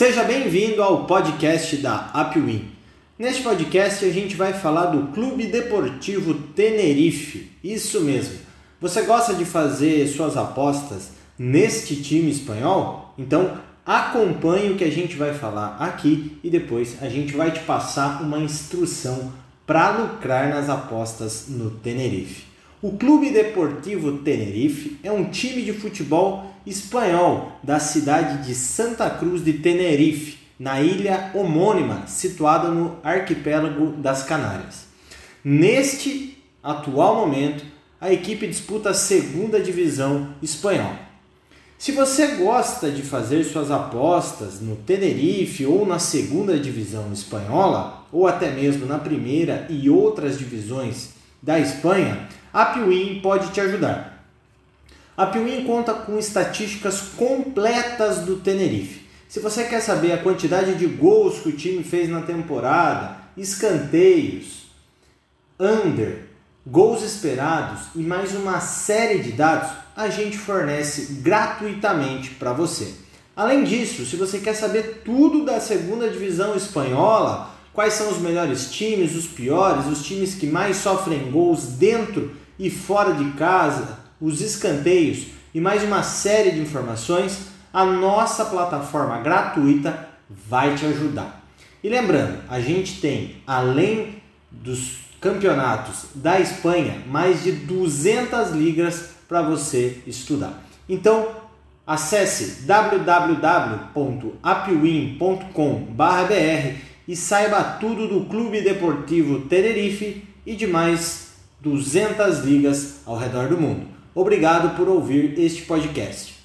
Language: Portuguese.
Seja bem-vindo ao podcast da Upwin. Neste podcast a gente vai falar do Clube Deportivo Tenerife. Isso mesmo. Você gosta de fazer suas apostas neste time espanhol? Então acompanhe o que a gente vai falar aqui e depois a gente vai te passar uma instrução para lucrar nas apostas no Tenerife. O Clube Deportivo Tenerife é um time de futebol espanhol da cidade de Santa Cruz de Tenerife, na ilha homônima situada no arquipélago das Canárias. Neste atual momento, a equipe disputa a segunda divisão espanhola. Se você gosta de fazer suas apostas no Tenerife ou na segunda divisão espanhola, ou até mesmo na primeira e outras divisões da Espanha, a Piuim pode te ajudar. A Piuim conta com estatísticas completas do Tenerife. Se você quer saber a quantidade de gols que o time fez na temporada, escanteios, under, gols esperados e mais uma série de dados, a gente fornece gratuitamente para você. Além disso, se você quer saber tudo da segunda divisão espanhola, quais são os melhores times, os piores, os times que mais sofrem gols dentro e fora de casa, os escanteios e mais uma série de informações, a nossa plataforma gratuita vai te ajudar. E lembrando, a gente tem, além dos campeonatos da Espanha, mais de 200 ligas para você estudar. Então, acesse www.apwin.com.br e saiba tudo do Clube Deportivo Tenerife e de mais 200 ligas ao redor do mundo. Obrigado por ouvir este podcast.